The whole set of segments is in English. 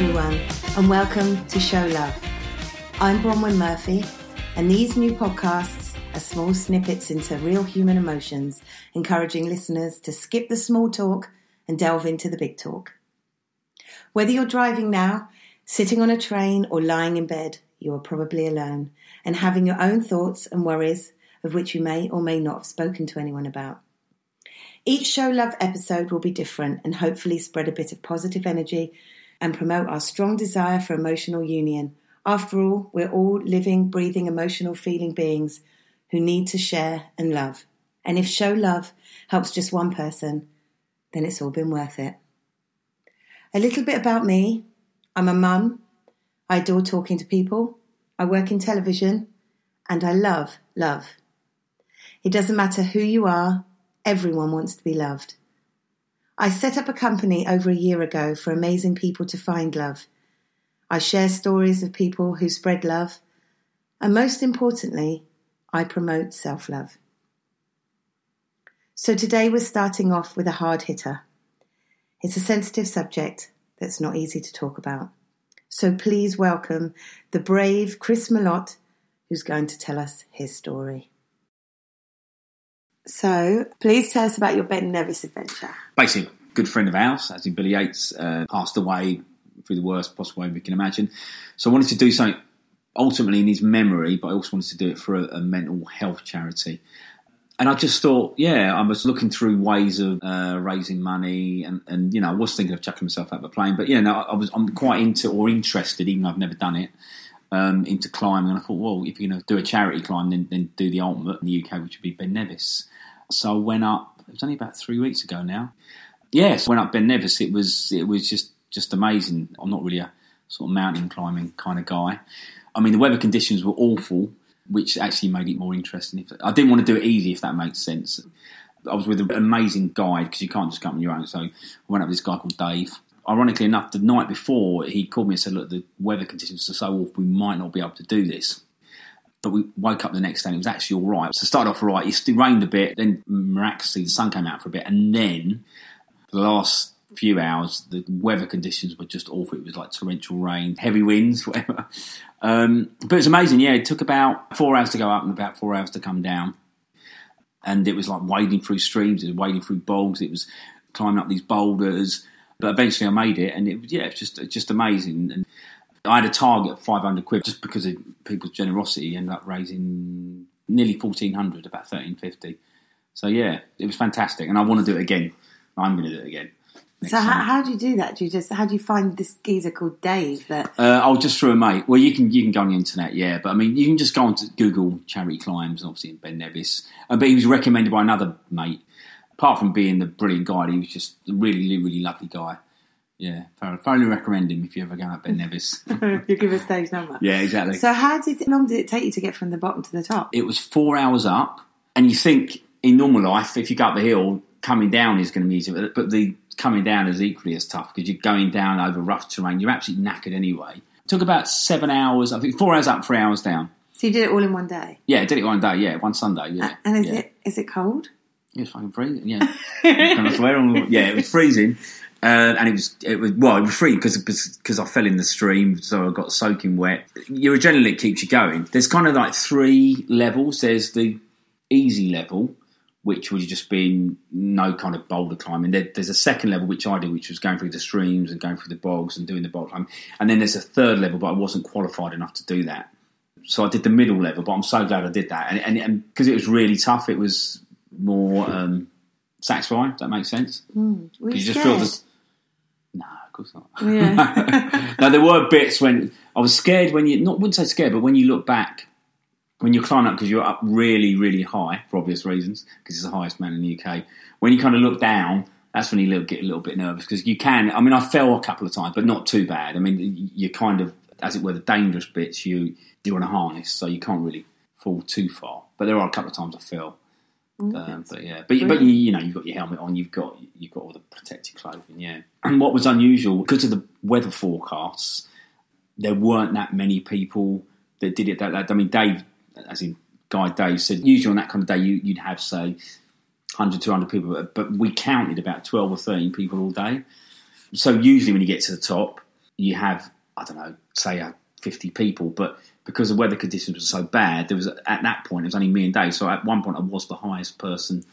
everyone, and welcome to Show Love. I'm Bronwyn Murphy, and these new podcasts are small snippets into real human emotions, encouraging listeners to skip the small talk and delve into the big talk. Whether you're driving now, sitting on a train, or lying in bed, you are probably alone and having your own thoughts and worries of which you may or may not have spoken to anyone about. Each Show Love episode will be different and hopefully spread a bit of positive energy and promote our strong desire for emotional union. After all, we're all living, breathing, emotional, feeling beings who need to share and love. And if Show Love helps just one person, then it's all been worth it. A little bit about me I'm a mum. I adore talking to people. I work in television. And I love love. It doesn't matter who you are, everyone wants to be loved. I set up a company over a year ago for amazing people to find love. I share stories of people who spread love. And most importantly, I promote self love. So today we're starting off with a hard hitter. It's a sensitive subject that's not easy to talk about. So please welcome the brave Chris Malotte, who's going to tell us his story. So please tell us about your Ben Nevis adventure. Basically, good friend of ours, as in Billy Yates, uh, passed away through the worst possible way we can imagine. So I wanted to do something ultimately in his memory, but I also wanted to do it for a, a mental health charity. And I just thought, yeah, I was looking through ways of uh, raising money, and, and you know, I was thinking of chucking myself out of a plane, but yeah, no, I was I'm quite into or interested, even though I've never done it, um, into climbing. And I thought, well, if you're going to do a charity climb, then, then do the ultimate in the UK, which would be Ben Nevis. So I went up. It was only about three weeks ago now. Yes, went up Ben Nevis. It was it was just just amazing. I'm not really a sort of mountain climbing kind of guy. I mean, the weather conditions were awful which actually made it more interesting. I didn't want to do it easy, if that makes sense. I was with an amazing guide because you can't just come on your own. So I went up with this guy called Dave. Ironically enough, the night before, he called me and said, "Look, the weather conditions are so awful, we might not be able to do this." But we woke up the next day and it was actually all right. So started off all right. It rained a bit, then miraculously the sun came out for a bit, and then the last few hours, the weather conditions were just awful. It was like torrential rain, heavy winds, whatever. Um, but it's amazing. Yeah, it took about four hours to go up and about four hours to come down. And it was like wading through streams, it was wading through bogs, it was climbing up these boulders. But eventually I made it, and it was yeah, it's just just amazing. And I had a target of 500 quid just because of people's generosity. Ended up raising nearly 1400, about 1350. So yeah, it was fantastic, and I want to do it again. I'm going to do it again. So how, how, do you do that? Do you just how do you find this geezer called Dave? That uh, I'll just through a mate. Well, you can you can go on the internet, yeah. But I mean, you can just go on to Google charity climbs, obviously Ben Nevis. Uh, but he was recommended by another mate. Apart from being the brilliant guy, he was just a really really lovely guy. Yeah, thoroughly recommend him if you ever go up Ben Nevis. you give us Dave's number. Yeah, exactly. So how did how long did it take you to get from the bottom to the top? It was four hours up, and you think in normal life, if you go up the hill, coming down is going to be easy, but the coming down is equally as tough because you're going down over rough terrain. You're absolutely knackered anyway. It took about seven hours. I think four hours up, three hours down. So you did it all in one day? Yeah, I did it one day. Yeah, one Sunday. Yeah. And is yeah. it is it cold? It was fucking freezing. Yeah. yeah, it was freezing. Uh, and it was, it was well, it was free because because I fell in the stream, so I got soaking wet. Your adrenaline keeps you going. There's kind of like three levels. There's the easy level, which would just been no kind of boulder climbing. There, there's a second level which I did, which was going through the streams and going through the bogs and doing the boulder climbing. And then there's a third level, but I wasn't qualified enough to do that. So I did the middle level, but I'm so glad I did that. And because it was really tough, it was more um, satisfying. Does that make sense? Mm. you, you just feel this. No, of course not. Yeah. now there were bits when I was scared when you not wouldn't say scared, but when you look back when you're climbing up because you're up really, really high for obvious reasons because it's the highest man in the UK. When you kind of look down, that's when you get a little bit nervous because you can. I mean, I fell a couple of times, but not too bad. I mean, you're kind of, as it were, the dangerous bits you you're on a harness, so you can't really fall too far. But there are a couple of times I fell. Mm, um, but yeah, but but you, you know you've got your helmet on, you've got you've got all the protective clothing, yeah. And what was unusual because of the weather forecasts, there weren't that many people that did it. That, that I mean, Dave as in Guy Dave said, usually on that kind of day you, would have say 100, 200 people, but we counted about 12 or 13 people all day. So usually when you get to the top, you have I don't know, say uh, fifty people, but because the weather conditions were so bad, there was at that point it was only me and Dave. So at one point I was the highest person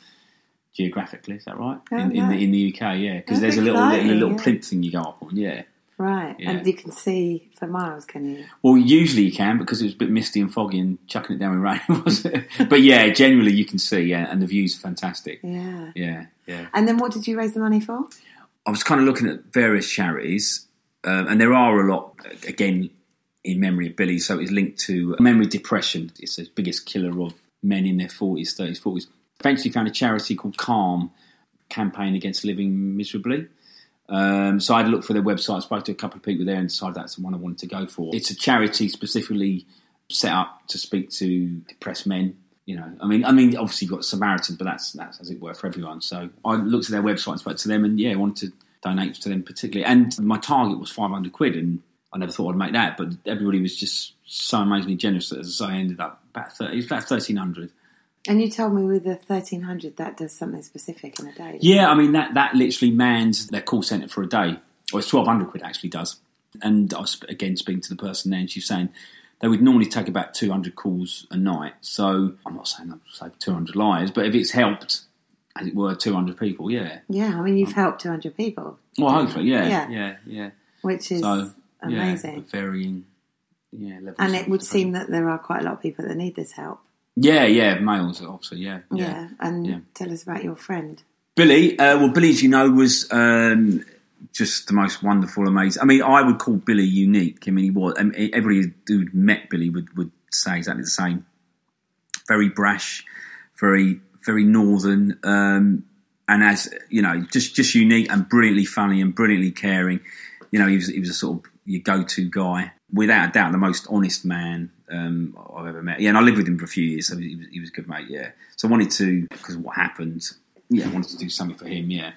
geographically. Is that right? Oh, in, in, right. the, in the UK, yeah, because there's a little little, exciting, little yeah. plinth thing you go up on, yeah. Right. Yeah. And you can see for miles, can you? Well, usually you can because it was a bit misty and foggy and chucking it down with rain, wasn't it? But yeah, generally you can see, yeah, and the view's are fantastic. Yeah. Yeah, yeah. And then what did you raise the money for? I was kind of looking at various charities, um, and there are a lot, again, in memory of Billy. So it's linked to memory depression. It's the biggest killer of men in their 40s, 30s, 40s. Eventually found a charity called Calm, Campaign Against Living Miserably. Um, so I had a look for their website, I spoke to a couple of people there, and decided that's the one I wanted to go for. It's a charity specifically set up to speak to depressed men. You know, I mean, I mean, obviously you've got Samaritans, but that's that's as it were for everyone. So I looked at their website and spoke to them, and yeah, wanted to donate to them particularly. And my target was five hundred quid, and I never thought I'd make that, but everybody was just so amazingly generous that as I ended up about thirty, about thirteen hundred. And you told me with the 1300 that does something specific in a day. Yeah, I mean that that literally mans their call centre for a day, or it's twelve hundred quid actually does. And I was again speaking to the person there, and she's saying they would normally take about two hundred calls a night. So I'm not saying I've saved two hundred lives, but if it's helped, as it were, two hundred people, yeah. Yeah, I mean, you've um, helped 200 people, Well, hopefully, yeah, Yeah. yeah, yeah. which is So yeah, amazing. varying, yeah, levels. and it would depression. seem that there are quite a lot of people that need this help. yeah, yeah, males obviously, yeah, Yeah. yeah. And Yeah. tell us about your friend. Billy, uh, well, Billy, as you know, was um, just the most wonderful, amazing. I mean, I would call Billy unique. I mean, he was. I mean, everybody who'd met Billy would, would say exactly the same. Very brash, very very northern, um, and as you know, just just unique and brilliantly funny and brilliantly caring. You know, he was he was a sort of your go to guy, without a doubt, the most honest man um, I've ever met. Yeah, and I lived with him for a few years, so he was, he was a good mate. Yeah, so I wanted to because of what happened. Yeah, I wanted to do something for him. Yeah.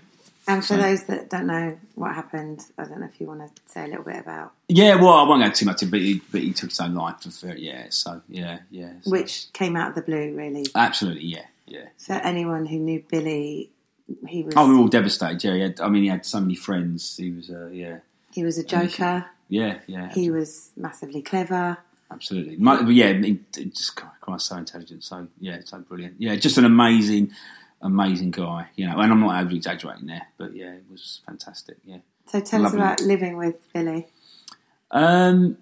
And for So- those that don't know what happened, I don't know if you want to say a little bit about Yeah, well, I won't go too much, but he, but he took his own life. For, yeah, so yeah, yeah, so- which came out of the blue, really. absolutely, yeah, yeah. For anyone who knew Billy, he was Oh, we were all devastated. Yeah, he had, I mean, he had so many friends. He was, uh, yeah, he was a joker. Yeah, yeah, He was massively clever. absolutely. But yeah, he, just Christ, so intelligent. So yeah, so brilliant. Yeah, just an amazing, amazing guy. You know, and I'm not over exaggerating there, but yeah, it was fantastic. Yeah. So tell Lovely. us about living with Billy. Um,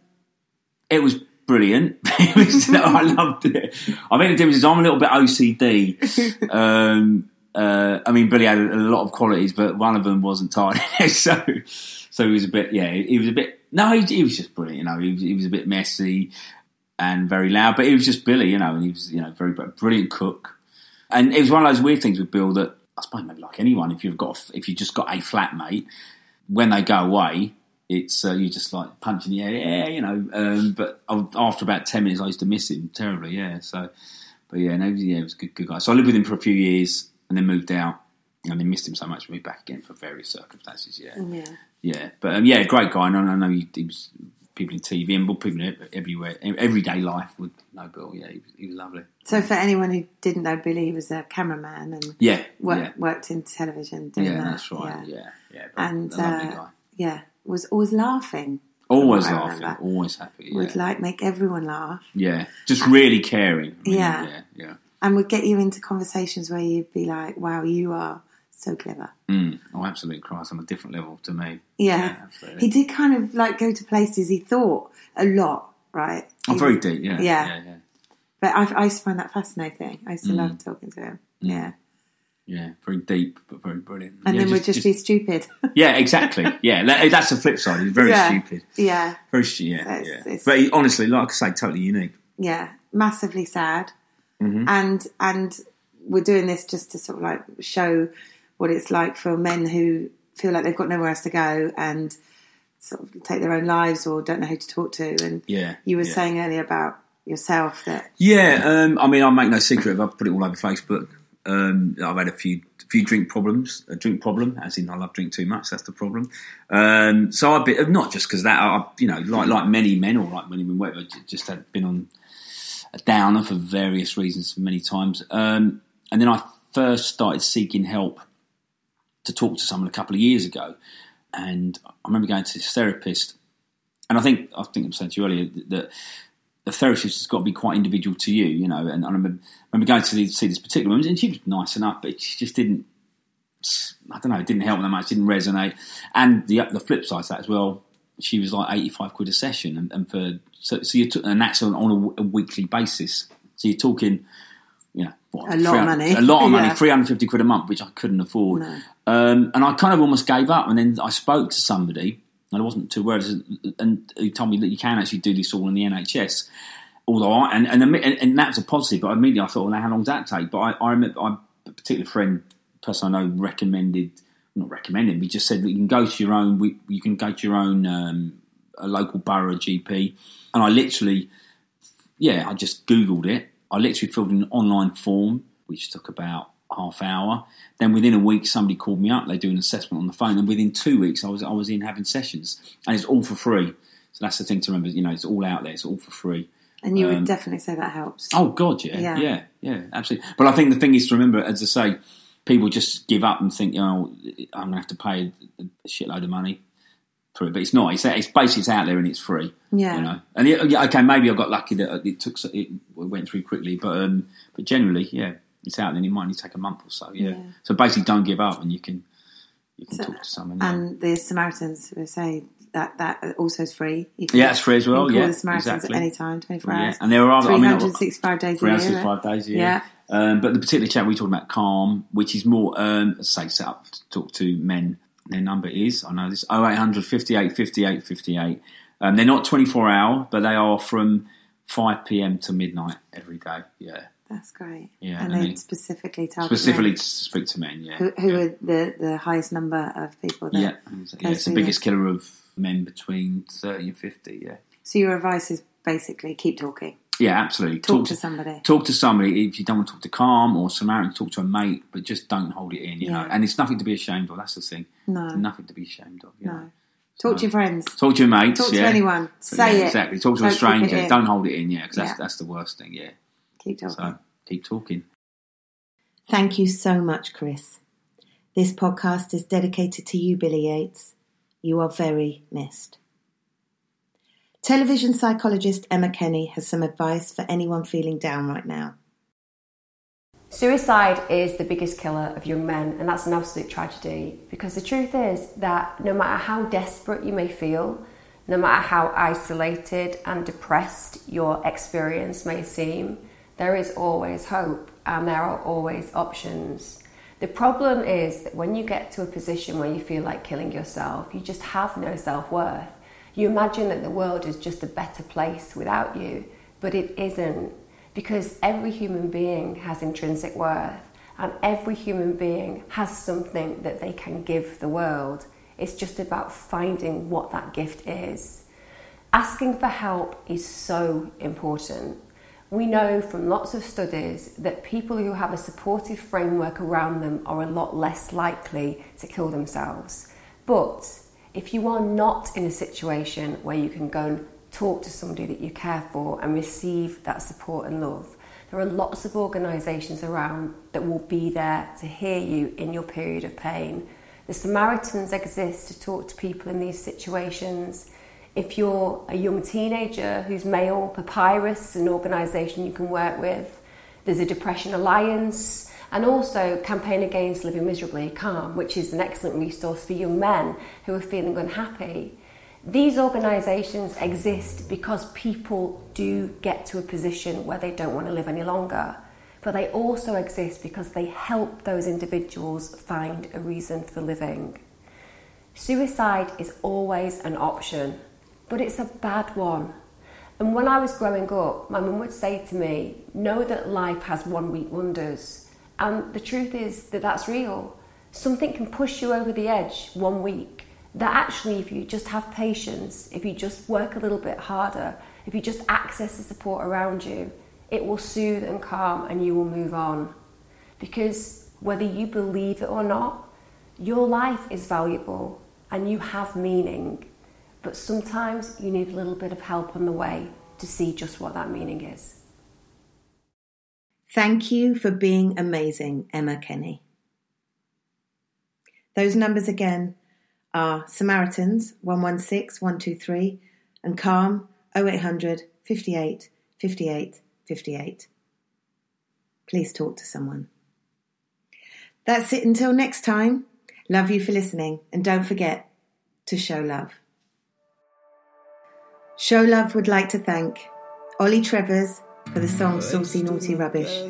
it was brilliant. I loved it. I think the difference is I'm a little bit OCD. Um, uh, I mean, Billy had a lot of qualities, but one of them wasn't tidy. so, so he was a bit. Yeah, he was a bit. No, he, he was just brilliant. You know, he was, he was a bit messy and very loud, but he was just Billy. You know, and he was you know very brilliant cook. And it was one of those weird things with Bill that I suppose maybe like anyone, if you've got if you just got a flatmate, when they go away, it's uh, you just like punching the air, yeah, you know. Um, but after about ten minutes, I used to miss him terribly, yeah. So, but yeah, no, yeah, he was a good, good guy. So I lived with him for a few years, and then moved out, and then missed him so much, moved back again for various circumstances, yeah, Yeah. yeah. But um, yeah, great guy. And I know he, he was people in TV and people everywhere, everyday life would know Bill. Yeah, he was, he was lovely. So for anyone who didn't know Billy, he was a cameraman and Yeah, worked, yeah, worked in television doing yeah. that. That's right. Yeah. Yeah, yeah. And uh, yeah, was always laughing. Always laughing, remember. always happy. Yeah. Would like make everyone laugh Yeah, just really caring. I mean, Yeah. yeah, yeah. And would get you into conversations where you'd be like, "Wow, you are so clever." Mm. Oh, absolutely, Christ, on a different level to me. Yeah. absolutely. He did kind of like go to places he thought a lot, right? I'm He very deep. Yeah, Yeah. yeah, yeah, But I, I used to find that fascinating. I used Mm. to love talking to him. Yeah. yeah. Very deep, but very brilliant. And yeah, then we'd just, be stupid. yeah, exactly. Yeah, that- that's the flip side. He's very Yeah. stupid. yeah. Very yeah, So it's- yeah. it's- But he, honestly, like I say, totally unique. Yeah. Massively sad. Mm-hmm. And and we're doing this just to sort of like show what it's like for men who feel like they've got nowhere else to go and sort of take their own lives or don't know who to talk to. And Yeah, you were yeah. saying earlier about yourself that Yeah, um, I mean, I make no secret of. it. I've put it all over Facebook. Um, I've had a few few drink problems. A drink problem, as in I love drink too much. That's the problem. Um, so I've been not just because that. I, you know, like like many men or like women, whatever, just had been on a downer for various reasons many times. Um, and then I first started seeking help to talk to someone a couple of years ago. and I remember going to this therapist, and I think I think I'm saying to you earlier that the therapist has got to be quite individual to you, you know. And I remember, remember going to see this particular woman, and she was nice enough, but she just didn't. I don't know. It didn't help that much. Didn't resonate. And the the flip side to that as well. She was like eighty five quid a session, and, and for so, so you took and that's on, on a, a, weekly basis. So you're talking, you know, what, a lot of money, a lot of money, yeah. three hundred fifty quid a month, which I couldn't afford. No. Um, and I kind of almost gave up. And then I spoke to somebody, and I wasn't too worried, and he told me that you can actually do this all in the NHS. Although I and and, and that was a positive, but immediately I thought, well, how long does that take? But I, I remember I, a particular friend, person I know, recommended not recommending. we just said that you can go to your own. We, you can go to your own um, a local borough GP, and I literally, yeah, I just googled it. I literally filled in an online form, which took about half hour. Then within a week, somebody called me up. They do an assessment on the phone, and within two weeks, I was I was in having sessions, and it's all for free. So that's the thing to remember. You know, it's all out there. It's all for free. And you um, would definitely say that helps. Oh God, yeah, yeah, yeah, yeah, absolutely. But I think the thing is to remember, as I say, people just give up and think, you know, I'm going to have to pay a shitload of money for it, but it's not. It's it's basically it's out there and it's free. Yeah. You know, and it, okay, maybe I got lucky that it took it went through quickly, but um, but generally, yeah, it's out there. and it might only take a month or so. Yeah. yeah. So basically, don't give up, and you can you can so, talk to someone. Yeah. And the Samaritans will say that that also is free. yeah, it's free as well. yeah, the Samaritans exactly. at any time, twenty four hours. Yeah. And there are other, 365 I mean, days a year. 365 days a year. Yeah. Um, but the particular chat we talked about Calm, which is more, um, say, set up to talk to men their number is. I know this 0800 58 58 58. Um, they're not 24 hour, but they are from 5 p.m. to midnight every day. Yeah. That's great. Yeah, and, and they specifically target specifically men. to speak to men. Yeah, who, who yeah. are the, the highest number of people? yeah, yeah it's the biggest killer of men between thirty and fifty. Yeah. So your advice is basically keep talking. Yeah, absolutely. Talk, talk to, to, somebody. Talk to somebody. If you don't want to talk to Calm or Samaritan, talk to a mate, but just don't hold it in. You yeah. know, and it's nothing to be ashamed of. That's the thing. No, nothing to be ashamed of. no. Know? Talk so, to your friends. Talk to your mates. Talk yeah. to anyone. Say yeah, it. Exactly. Talk to don't a stranger. Don't hold it in. Yeah, because that's that's the worst thing. Yeah. Keep talking. So keep talking. Thank you so much, Chris. This podcast is dedicated to you, Billy Yates. You are very missed. Television psychologist Emma Kenny has some advice for anyone feeling down right now. Suicide is the biggest killer of young men, and that's an absolute tragedy because the truth is that no matter how desperate you may feel, no matter how isolated and depressed your experience may seem, there is always hope and there are always options. The problem is that when you get to a position where you feel like killing yourself, you just have no self worth. You imagine that the world is just a better place without you, but it isn't because every human being has intrinsic worth and every human being has something that they can give the world. It's just about finding what that gift is. Asking for help is so important. We know from lots of studies that people who have a supportive framework around them are a lot less likely to kill themselves. But if you are not in a situation where you can go and talk to somebody that you care for and receive that support and love, there are lots of organisations around that will be there to hear you in your period of pain. The Samaritans exist to talk to people in these situations. If you're a young teenager who's male, Papyrus is an organisation you can work with. There's a Depression Alliance and also Campaign Against Living Miserably, CALM, which is an excellent resource for young men who are feeling unhappy. These organisations exist because people do get to a position where they don't want to live any longer. But they also exist because they help those individuals find a reason for living. Suicide is always an option, but it's a bad one. And when I was growing up, my mum would say to me, Know that life has one week wonders. And the truth is that that's real. Something can push you over the edge one week. That actually, if you just have patience, if you just work a little bit harder, if you just access the support around you, it will soothe and calm and you will move on. Because whether you believe it or not, your life is valuable and you have meaning. But sometimes you need a little bit of help on the way to see just what that meaning is. Thank you for being amazing, Emma Kenny. Those numbers again are Samaritans 116 123 and Calm 0800 58 58 58. Please talk to someone. That's it until next time. Love you for listening and don't forget to show love. Show Love would like to thank Ollie Trevors for the song Saucy Naughty Rubbish,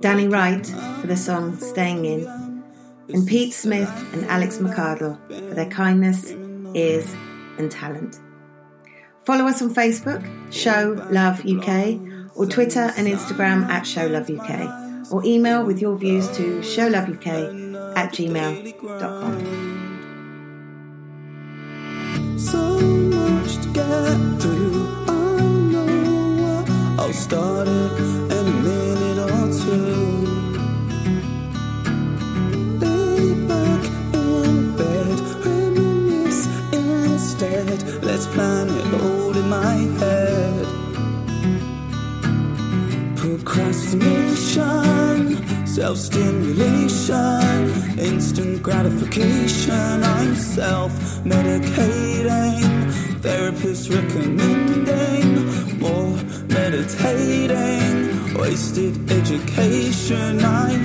Danny Wright for the song Staying In, and Pete Smith and Alex McCardle for their kindness, ears, and talent. Follow us on Facebook, Show Love UK, or Twitter and Instagram at Show Love UK, or email with your views to showloveuk at gmail.com. So get through. I know what I'll start it in a minute or two. Lay back in bed, reminisce instead. Let's plan it all in my head. Procrastination, self stimulation, instant gratification. I'm self medicating, therapist recommending more meditating, wasted education. I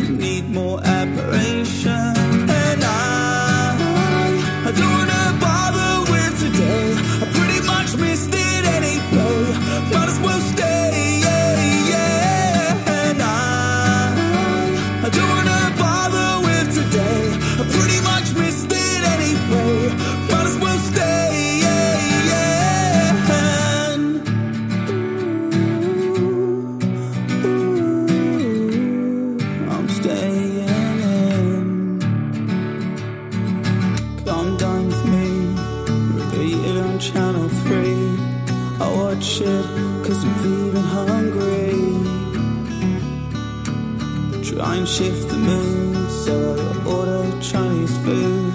And shift the mood, so I order Chinese food.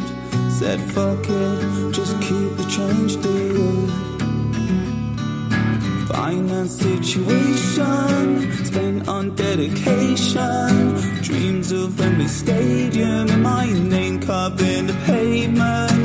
Said fuck it, just keep the change, dude. Finance situation spent on dedication. Dreams of Wembley Stadium and my name carved in the pavement.